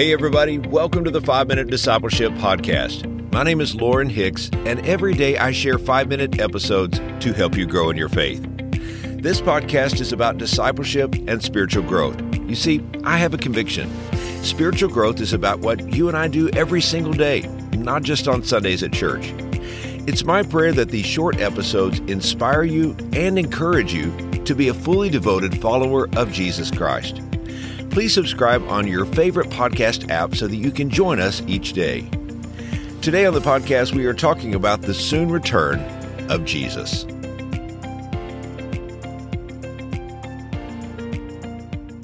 Hey, everybody, welcome to the 5 Minute Discipleship Podcast. My name is Lauren Hicks, and every day I share 5 minute episodes to help you grow in your faith. This podcast is about discipleship and spiritual growth. You see, I have a conviction. Spiritual growth is about what you and I do every single day, not just on Sundays at church. It's my prayer that these short episodes inspire you and encourage you to be a fully devoted follower of Jesus Christ. Please subscribe on your favorite podcast app so that you can join us each day. Today on the podcast, we are talking about the soon return of Jesus.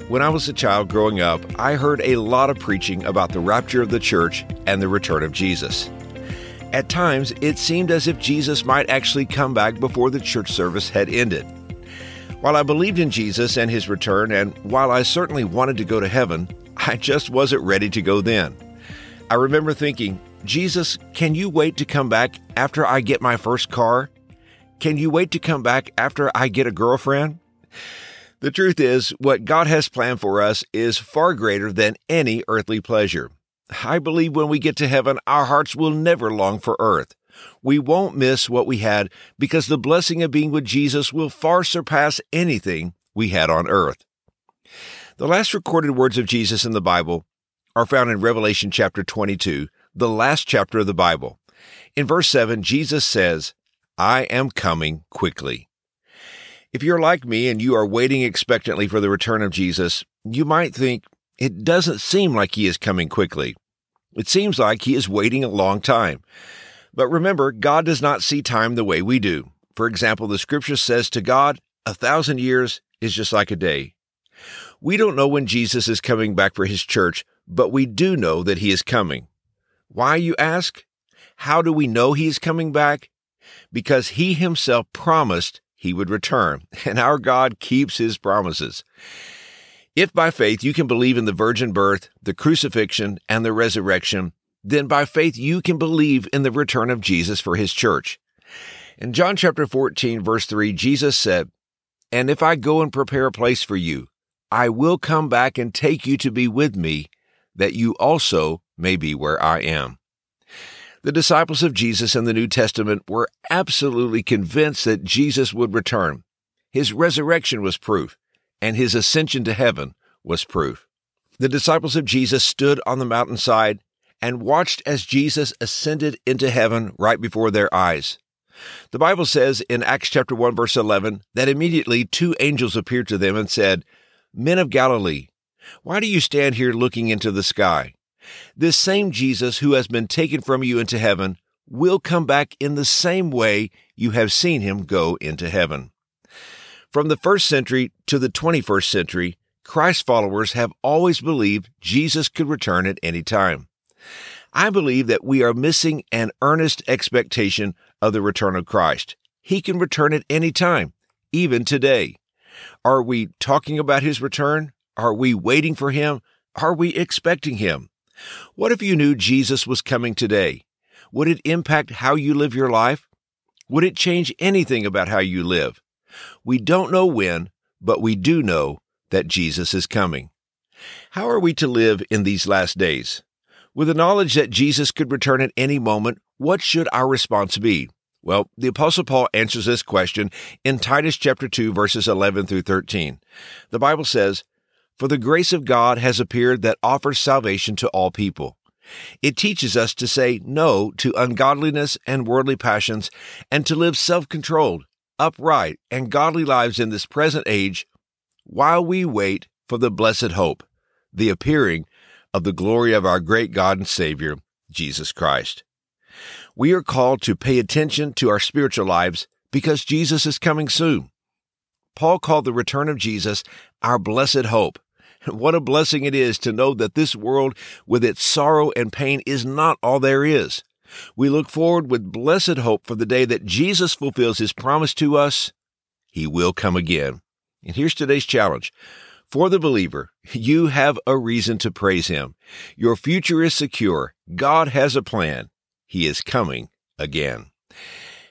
When I was a child growing up, I heard a lot of preaching about the rapture of the church and the return of Jesus. At times, it seemed as if Jesus might actually come back before the church service had ended. While I believed in Jesus and his return, and while I certainly wanted to go to heaven, I just wasn't ready to go then. I remember thinking, Jesus, can you wait to come back after I get my first car? Can you wait to come back after I get a girlfriend? The truth is, what God has planned for us is far greater than any earthly pleasure. I believe when we get to heaven, our hearts will never long for earth we won't miss what we had because the blessing of being with Jesus will far surpass anything we had on earth. The last recorded words of Jesus in the Bible are found in Revelation chapter 22, the last chapter of the Bible. In verse 7, Jesus says, I am coming quickly. If you're like me and you are waiting expectantly for the return of Jesus, you might think it doesn't seem like he is coming quickly. It seems like he is waiting a long time. But remember, God does not see time the way we do. For example, the scripture says to God, a thousand years is just like a day. We don't know when Jesus is coming back for his church, but we do know that he is coming. Why, you ask? How do we know he is coming back? Because he himself promised he would return, and our God keeps his promises. If by faith you can believe in the virgin birth, the crucifixion, and the resurrection, then by faith you can believe in the return of Jesus for his church. In John chapter 14, verse 3, Jesus said, And if I go and prepare a place for you, I will come back and take you to be with me, that you also may be where I am. The disciples of Jesus in the New Testament were absolutely convinced that Jesus would return. His resurrection was proof, and his ascension to heaven was proof. The disciples of Jesus stood on the mountainside and watched as Jesus ascended into heaven right before their eyes. The Bible says in Acts chapter 1 verse 11 that immediately two angels appeared to them and said, Men of Galilee, why do you stand here looking into the sky? This same Jesus who has been taken from you into heaven will come back in the same way you have seen him go into heaven. From the first century to the 21st century, Christ followers have always believed Jesus could return at any time. I believe that we are missing an earnest expectation of the return of Christ. He can return at any time, even today. Are we talking about his return? Are we waiting for him? Are we expecting him? What if you knew Jesus was coming today? Would it impact how you live your life? Would it change anything about how you live? We don't know when, but we do know that Jesus is coming. How are we to live in these last days? With the knowledge that Jesus could return at any moment, what should our response be? Well, the apostle Paul answers this question in Titus chapter 2 verses 11 through 13. The Bible says, "For the grace of God has appeared that offers salvation to all people." It teaches us to say no to ungodliness and worldly passions and to live self-controlled, upright, and godly lives in this present age while we wait for the blessed hope, the appearing of the glory of our great God and Savior, Jesus Christ. We are called to pay attention to our spiritual lives because Jesus is coming soon. Paul called the return of Jesus our blessed hope. What a blessing it is to know that this world with its sorrow and pain is not all there is. We look forward with blessed hope for the day that Jesus fulfills his promise to us. He will come again. And here's today's challenge. For the believer, you have a reason to praise Him. Your future is secure. God has a plan. He is coming again.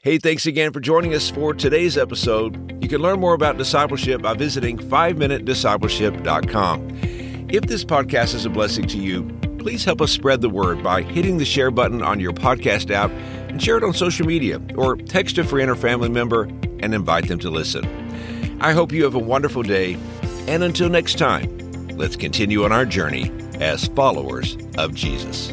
Hey, thanks again for joining us for today's episode. You can learn more about discipleship by visiting 5minutediscipleship.com. If this podcast is a blessing to you, please help us spread the word by hitting the share button on your podcast app and share it on social media or text a friend or family member and invite them to listen. I hope you have a wonderful day and until next time, let's continue on our journey as followers of Jesus.